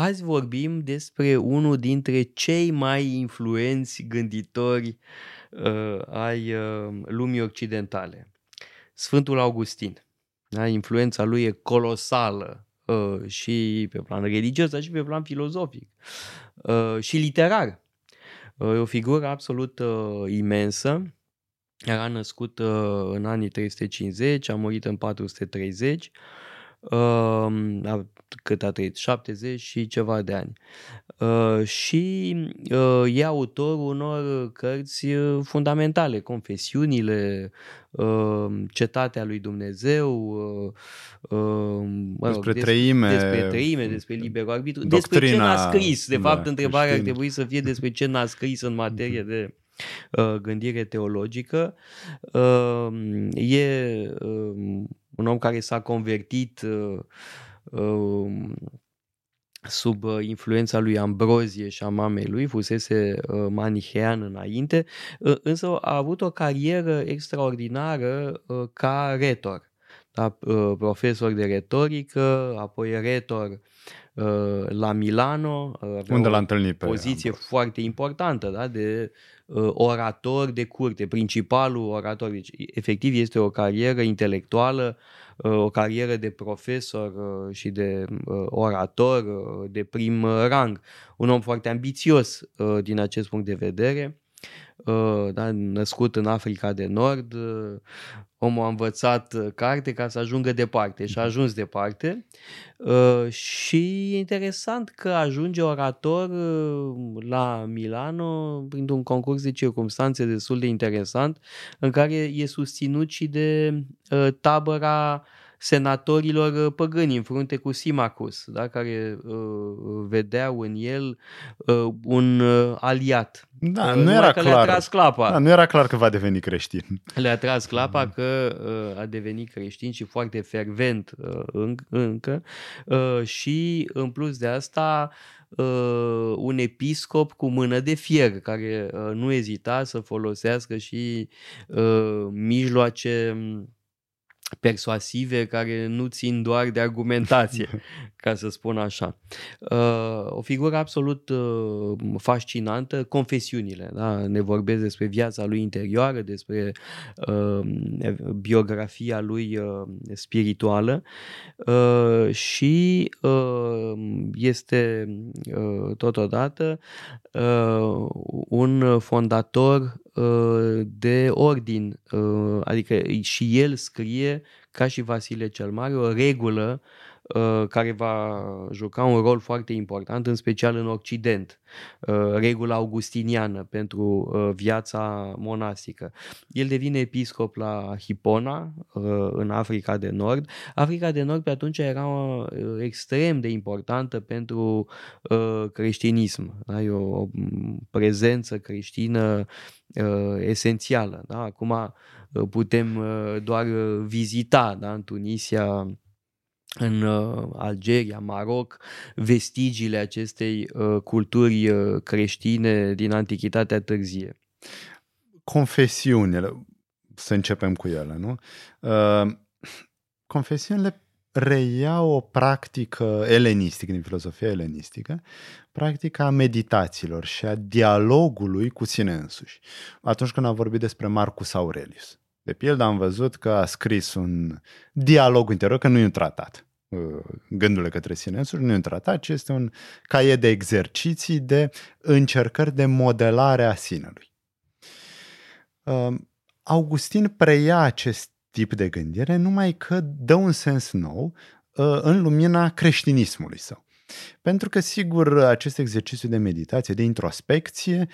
Azi vorbim despre unul dintre cei mai influenți gânditori uh, ai uh, lumii occidentale, Sfântul Augustin. Da? Influența lui e colosală uh, și pe plan religios, dar și pe plan filozofic uh, și literar. Uh, e o figură absolut uh, imensă. Era născut uh, în anii 350, a murit în 430 uh, cât a trăit, 70 și ceva de ani. Uh, și uh, e autorul unor cărți uh, fundamentale, Confesiunile, uh, Cetatea lui Dumnezeu, uh, uh, mă rog, despre, trăime, despre trăime, despre liberul arbitru, despre ce n-a scris. De da, fapt, întrebarea ar trebui să fie despre ce n-a scris în materie de uh, gândire teologică. Uh, e uh, un om care s-a convertit uh, uh, sub uh, influența lui Ambrozie și a mamei lui, fusese uh, manihean înainte, uh, însă a avut o carieră extraordinară uh, ca retor. Da? Uh, profesor de retorică, apoi retor uh, la Milano, unde l-a întâlnit pe poziție Ambrozie. foarte importantă da? de uh, orator de curte, principalul orator. Deci, efectiv, este o carieră intelectuală, uh, o carieră de profesor uh, și de uh, orator uh, de prim rang. Un om foarte ambițios uh, din acest punct de vedere. Uh, da, născut în Africa de Nord, uh, omul a învățat uh, carte ca să ajungă departe și a mhm. ajuns departe și e interesant că ajunge orator la Milano printr-un concurs de circunstanțe destul de interesant în care e susținut și de tabăra senatorilor uh, păgâni în frunte cu Simacus, da? care uh, vedeau în el uh, un uh, aliat. Da, uh, nu era că clar. Le-a tras clapa. Da, nu era clar că va deveni creștin. Le-a tras clapa mm. că uh, a devenit creștin și foarte fervent uh, în, încă uh, și în plus de asta uh, un episcop cu mână de fier care uh, nu ezita să folosească și uh, mijloace persuasive care nu țin doar de argumentație, ca să spun așa. Uh, o figură absolut uh, fascinantă, confesiunile. Da? Ne vorbesc despre viața lui interioară, despre uh, biografia lui spirituală și este totodată un fondator de ordin, adică și el scrie, ca și Vasile cel Mare, o regulă Uh, care va juca un rol foarte important, în special în Occident, uh, regula augustiniană pentru uh, viața monastică. El devine episcop la Hipona, în Africa de Nord. Africa de Nord pe atunci era extrem de importantă pentru creștinism. Da? E o prezență creștină esențială. Da? Acum putem doar vizita da? în Tunisia în uh, Algeria, Maroc, vestigiile acestei uh, culturi uh, creștine din Antichitatea târzie. Confesiunile, să începem cu ele, nu? Confesiunile reiau o practică elenistică, din filozofia elenistică, practica meditațiilor și a dialogului cu sine însuși. Atunci când am vorbit despre Marcus Aurelius. De pildă am văzut că a scris un dialog interior, că nu e un tratat. Uh, gândurile către sine însuși, nu e un tratat, ci este un caiet de exerciții, de încercări de modelare a sinelui. Uh, Augustin preia acest tip de gândire, numai că dă un sens nou uh, în lumina creștinismului său. Pentru că, sigur, acest exercițiu de meditație, de introspecție,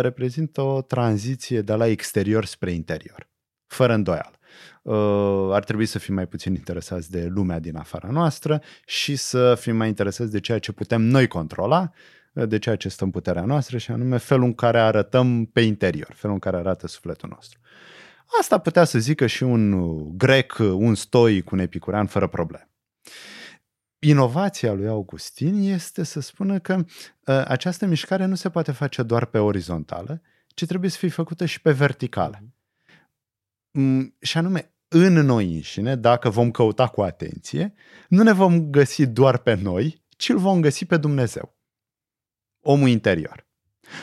reprezintă o tranziție de la exterior spre interior, fără îndoială. Uh, ar trebui să fim mai puțin interesați de lumea din afara noastră și să fim mai interesați de ceea ce putem noi controla, uh, de ceea ce stă în puterea noastră și anume felul în care arătăm pe interior, felul în care arată sufletul nostru. Asta putea să zică și un grec, un stoic, un epicurean fără probleme. Inovația lui Augustin este să spună că uh, această mișcare nu se poate face doar pe orizontală, ci trebuie să fie făcută și pe verticală. Mm, și anume, în noi înșine, dacă vom căuta cu atenție, nu ne vom găsi doar pe noi, ci îl vom găsi pe Dumnezeu. Omul interior.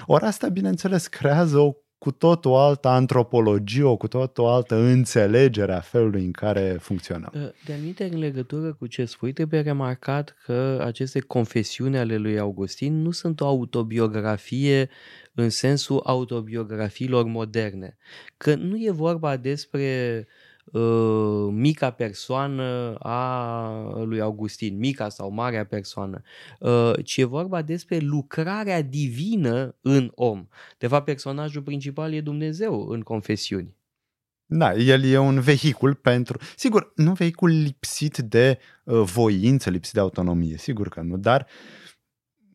Ori asta, bineînțeles, creează o cu tot o altă antropologie, o cu tot o altă înțelegere a felului în care funcționăm. De anumite în legătură cu ce spui, trebuie remarcat că aceste confesiuni ale lui Augustin nu sunt o autobiografie în sensul autobiografiilor moderne. Că nu e vorba despre uh, mica persoană a lui Augustin, mica sau marea persoană, uh, ci e vorba despre lucrarea divină în om. De fapt, personajul principal e Dumnezeu în confesiuni. Da, el e un vehicul pentru. Sigur, nu vehicul lipsit de uh, voință, lipsit de autonomie, sigur că nu, dar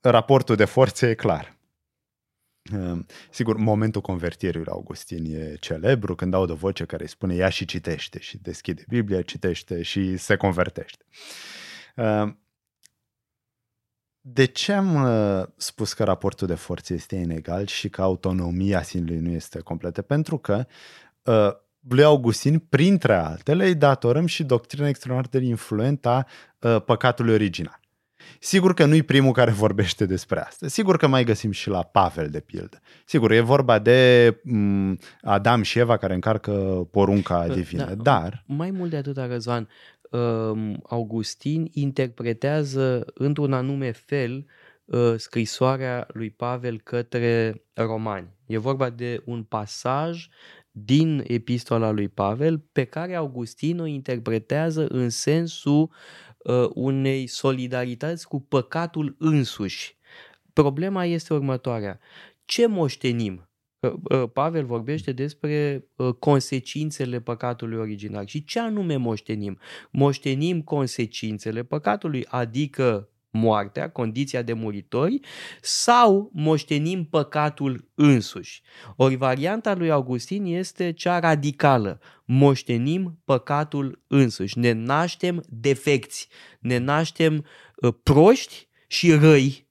raportul de forțe e clar. Ehm, sigur, momentul convertirii lui Augustin e celebru, când aud o voce care îi spune ia și citește și deschide Biblia, citește și se convertește. Ehm, de ce am uh, spus că raportul de forțe este inegal și că autonomia sinului nu este completă? Pentru că uh, lui Augustin, printre altele, îi datorăm și doctrina extraordinar de influentă a uh, păcatului original. Sigur că nu-i primul care vorbește despre asta. Sigur că mai găsim și la Pavel, de pildă. Sigur, e vorba de m- Adam și Eva care încarcă porunca da, divină, da, dar... Mai mult de atât, Răzvan, um, Augustin interpretează într-un anume fel uh, scrisoarea lui Pavel către romani. E vorba de un pasaj din epistola lui Pavel pe care Augustin o interpretează în sensul uh, unei solidarități cu păcatul însuși. Problema este următoarea. Ce moștenim? Uh, uh, Pavel vorbește despre uh, consecințele păcatului original. Și ce anume moștenim? Moștenim consecințele păcatului, adică moartea, condiția de muritori, sau moștenim păcatul însuși. Ori varianta lui Augustin este cea radicală. Moștenim păcatul însuși. Ne naștem defecți, ne naștem uh, proști și răi.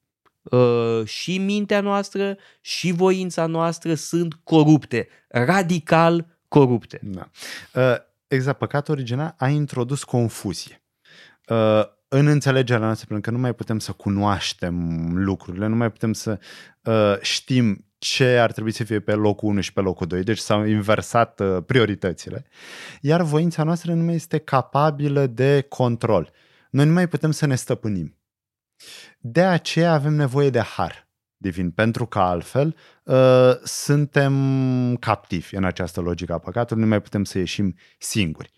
Uh, și mintea noastră și voința noastră sunt corupte, radical corupte. Da. Uh, exact, păcatul original a introdus confuzie. Uh, în înțelegerea noastră, pentru că nu mai putem să cunoaștem lucrurile, nu mai putem să uh, știm ce ar trebui să fie pe locul 1 și pe locul 2, deci s-au inversat uh, prioritățile, iar voința noastră nu mai este capabilă de control. Noi nu mai putem să ne stăpânim. De aceea avem nevoie de har divin, pentru că altfel uh, suntem captivi în această logică a păcatului, nu mai putem să ieșim singuri.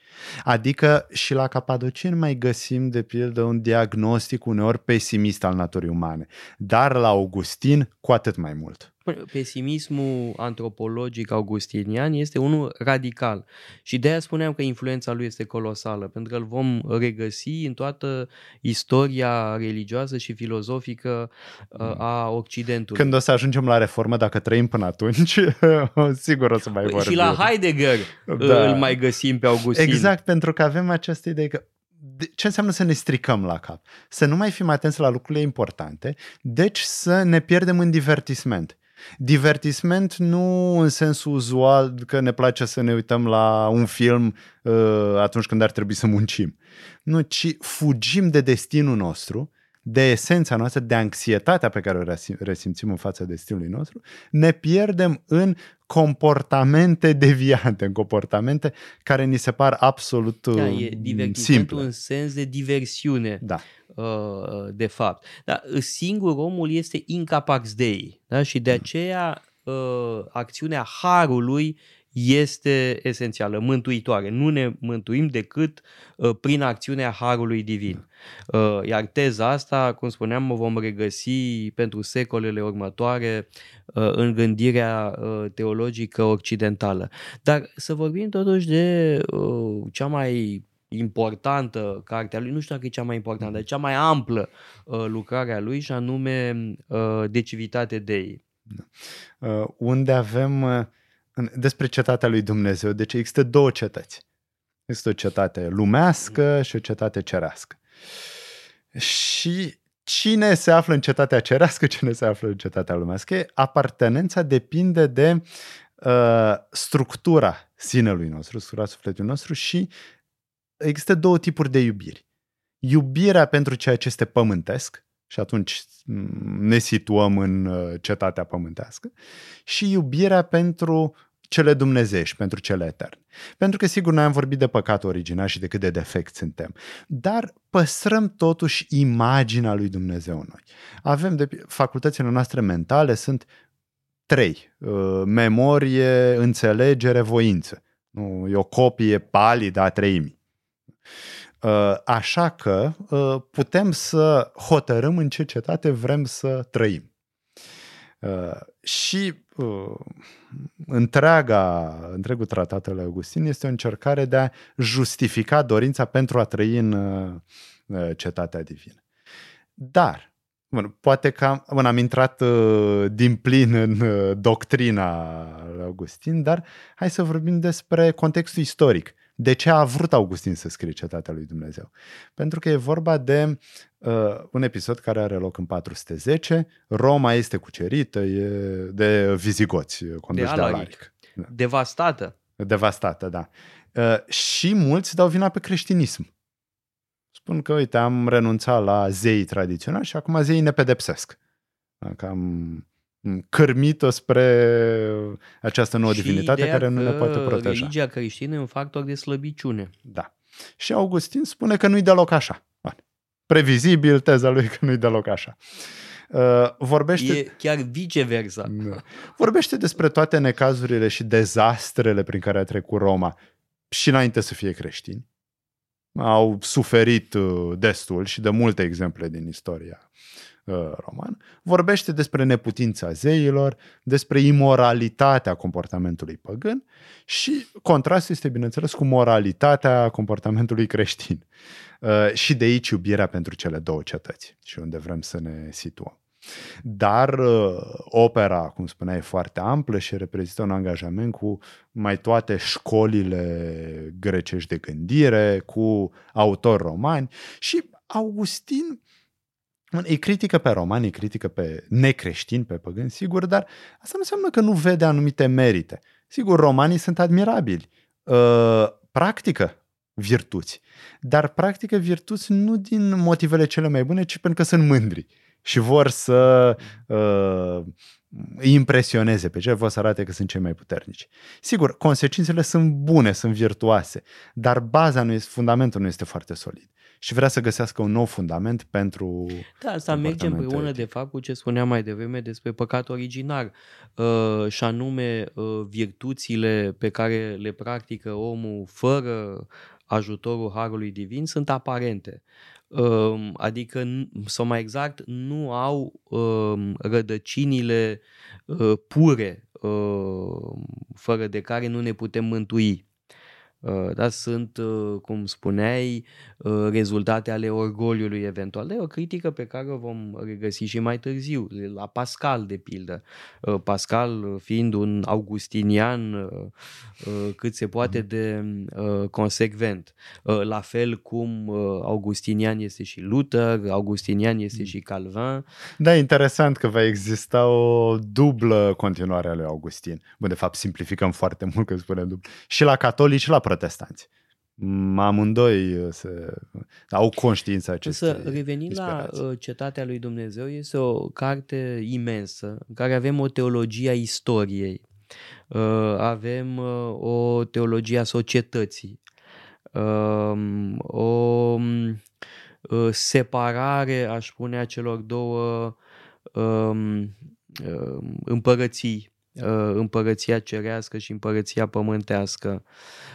Adică și la Capadocin mai găsim, de pildă, un diagnostic uneori pesimist al naturii umane, dar la Augustin cu atât mai mult. Pesimismul antropologic augustinian este unul radical și de aia spuneam că influența lui este colosală, pentru că îl vom regăsi în toată istoria religioasă și filozofică uh, mm. a Occidentului. Când o să ajungem la reformă, dacă trăim până atunci, sigur o să mai vorbim. Și la Heidegger da. îl mai găsim pe Augustin. Exact, pentru că avem această idee că ce înseamnă să ne stricăm la cap? Să nu mai fim atenți la lucrurile importante, deci să ne pierdem în divertisment. Divertisment nu în sensul uzual că ne place să ne uităm la un film uh, atunci când ar trebui să muncim. Nu, ci fugim de destinul nostru, de esența noastră, de anxietatea pe care o resimțim în fața destinului nostru, ne pierdem în comportamente deviante, în comportamente care ni se par absolut da, e uh, simple. în sens de diversiune. Da. Uh, de fapt. Dar singur omul este incapax dei da? și de aceea uh, acțiunea harului este esențială, mântuitoare. Nu ne mântuim decât uh, prin acțiunea Harului Divin. Uh, iar teza asta, cum spuneam, o vom regăsi pentru secolele următoare uh, în gândirea uh, teologică occidentală. Dar să vorbim totuși de uh, cea mai importantă cartea lui, nu știu dacă e cea mai importantă, dar cea mai amplă uh, lucrarea lui și anume uh, De Civitate Dei. Da. Uh, unde avem uh, despre cetatea lui Dumnezeu, deci există două cetăți. Este o cetate lumească și o cetate cerească. Și cine se află în cetatea cerească, cine se află în cetatea lumească, apartenența depinde de uh, structura sinelui nostru, structura sufletului nostru și există două tipuri de iubiri. Iubirea pentru ceea ce este pământesc, și atunci ne situăm în uh, cetatea pământească, și iubirea pentru cele dumnezeiești, pentru cele eterne. Pentru că, sigur, noi am vorbit de păcat original și de cât de defect suntem, dar păstrăm totuși imaginea lui Dumnezeu în noi. Avem de facultățile noastre mentale sunt trei. Uh, memorie, înțelegere, voință. Nu, e o copie palidă a treimii. Uh, așa că uh, putem să hotărâm în ce cetate vrem să trăim. Și întreaga, întregul tratat al Augustin este o încercare de a justifica dorința pentru a trăi în cetatea divină. Dar Bun, poate că am, bun, am intrat uh, din plin în uh, doctrina lui Augustin, dar hai să vorbim despre contextul istoric. De ce a vrut Augustin să scrie Cetatea lui Dumnezeu? Pentru că e vorba de uh, un episod care are loc în 410. Roma este cucerită e de vizigoți, conduși de, de Alaric. Da. Devastată. Devastată, da. Uh, și mulți dau vina pe creștinism spun că, uite, am renunțat la zeii tradiționali și acum zeii ne pedepsesc. Că am cărmit-o spre această nouă și divinitate care nu ne poate proteja. religia creștină e un factor de slăbiciune. Da. Și Augustin spune că nu-i deloc așa. Previzibil teza lui că nu-i deloc așa. Uh, vorbește... E chiar viceversa. Da. Vorbește despre toate necazurile și dezastrele prin care a trecut Roma și înainte să fie creștini au suferit uh, destul și de multe exemple din istoria uh, romană, vorbește despre neputința zeilor, despre imoralitatea comportamentului păgân și contrastul este, bineînțeles, cu moralitatea comportamentului creștin. Uh, și de aici iubirea pentru cele două cetăți și unde vrem să ne situăm. Dar uh, opera, cum spuneai, e foarte amplă și reprezintă un angajament cu mai toate școlile grecești de gândire, cu autori romani și Augustin îi critică pe romani, îi critică pe necreștini, pe păgâni, sigur, dar asta nu înseamnă că nu vede anumite merite. Sigur, romanii sunt admirabili, uh, practică virtuți, dar practică virtuți nu din motivele cele mai bune, ci pentru că sunt mândri și vor să uh, îi impresioneze pe cei, vor să arate că sunt cei mai puternici. Sigur, consecințele sunt bune, sunt virtuoase, dar baza nu este, fundamentul nu este foarte solid. Și vrea să găsească un nou fundament pentru. Da, asta merge împreună, de fapt, cu ce spuneam mai devreme despre păcat originar, uh, și anume uh, virtuțile pe care le practică omul fără ajutorul Harului Divin sunt aparente. Adică, sau mai exact, nu au rădăcinile ă, pure, ă, fără de care nu ne putem mântui. Uh, da, sunt, uh, cum spuneai, uh, rezultate ale orgoliului eventual. Dar e o critică pe care o vom regăsi și mai târziu, la Pascal, de pildă. Pascal fiind un augustinian cât se poate mhm. de consecvent. La fel cum augustinian este și Luther, augustinian este mm. și Calvin. Da, interesant că va exista o dublă continuare a lui Augustin. Bun, de fapt, simplificăm foarte mult că spunem dublu. Și la catolici și la protestanți. Amândoi uh, se, au conștiința acestei Însă, revenind la uh, Cetatea lui Dumnezeu, este o carte imensă în care avem o teologie a istoriei, uh, avem o teologie a societății, um, o separare, aș spune, a celor două um, împărății. Uh, împărăția cerească și împărăția pământească.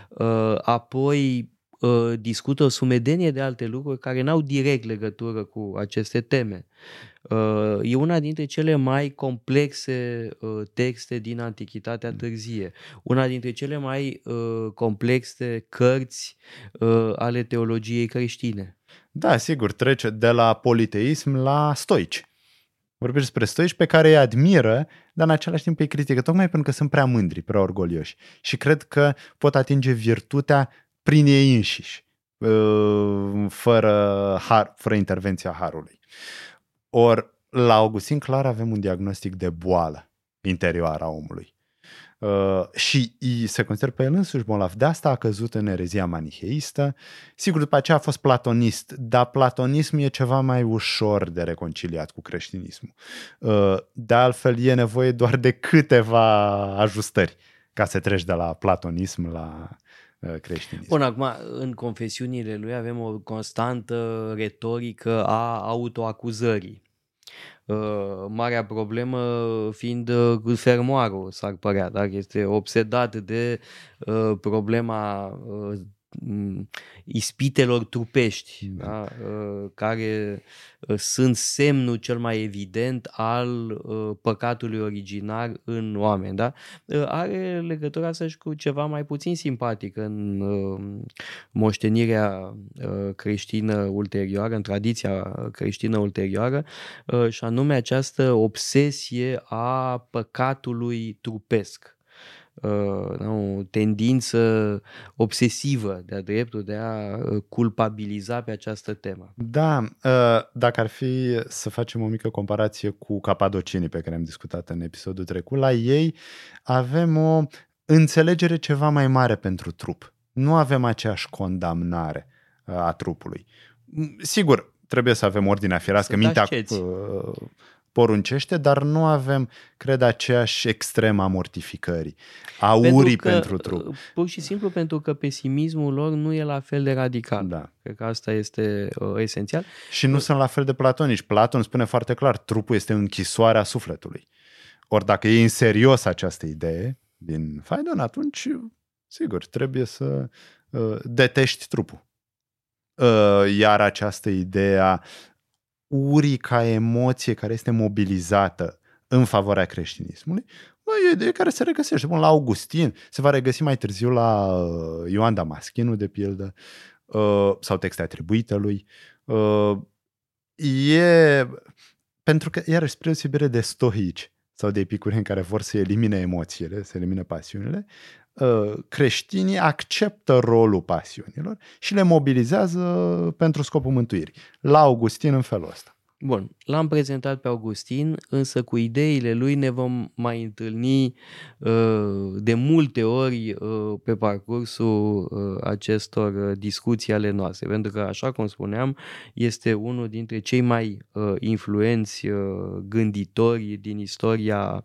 Uh, apoi uh, discută o sumedenie de alte lucruri care n-au direct legătură cu aceste teme. E una dintre cele mai complexe texte din Antichitatea târzie, una dintre cele mai complexe cărți ale teologiei creștine. Da, sigur, trece de la politeism la stoici. Vorbește despre stoici pe care îi admiră, dar în același timp îi critică, tocmai pentru că sunt prea mândri, prea orgolioși și cred că pot atinge virtutea prin ei înșiși, uh, fără, har, fără intervenția harului. Or, la Augustin clar avem un diagnostic de boală interioară a omului. Uh, și se consideră pe el însuși bolnav. De asta a căzut în erezia maniheistă. Sigur, după aceea a fost platonist, dar platonism e ceva mai ușor de reconciliat cu creștinismul. Uh, de altfel, e nevoie doar de câteva ajustări ca să treci de la platonism la uh, creștinism. Bun, acum, în confesiunile lui avem o constantă retorică a autoacuzării Uh, marea problemă fiind uh, fermoarul, s-ar părea, dacă este obsedat de uh, problema uh, ispitelor trupești, da. Da, care uh, sunt semnul cel mai evident al uh, păcatului originar în oameni. Da? Uh, are legătura să cu ceva mai puțin simpatic în moștenirea creștină ulterioară, în tradiția creștină ulterioară, și anume această obsesie a păcatului trupesc uh, o tendință obsesivă de-a dreptul de a uh, culpabiliza pe această temă. Da, uh, dacă ar fi să facem o mică comparație cu capadocinii pe care am discutat în episodul trecut, la ei avem o înțelegere ceva mai mare pentru trup. Nu avem aceeași condamnare uh, a trupului. Sigur, trebuie să avem ordinea firească, mintea poruncește, dar nu avem, cred, aceeași extremă a mortificării, a pentru urii că, pentru trup. Pur și simplu pentru că pesimismul lor nu e la fel de radical. Da. Cred că asta este uh, esențial. Și nu uh, sunt la fel de platonici. Platon spune foarte clar, trupul este închisoarea sufletului. Ori dacă e în serios această idee din Faidon, atunci, sigur, trebuie să uh, detești trupul. Uh, iar această idee a urii ca emoție care este mobilizată în favoarea creștinismului, bă, e o idee care se regăsește. Bun, la Augustin, se va regăsi mai târziu la uh, Ioan Damaschinu, de pildă, uh, sau texte atribuite lui. Uh, e pentru că, iarăși, spre deosebire de stoici sau de epicureni care vor să elimine emoțiile, să elimine pasiunile, Uh, creștinii acceptă rolul pasiunilor și le mobilizează pentru scopul mântuirii. La Augustin în felul ăsta. Bun, l-am prezentat pe Augustin, însă cu ideile lui ne vom mai întâlni uh, de multe ori uh, pe parcursul acestor discuții ale noastre, pentru că, așa cum spuneam, este unul dintre cei mai influenți gânditori din istoria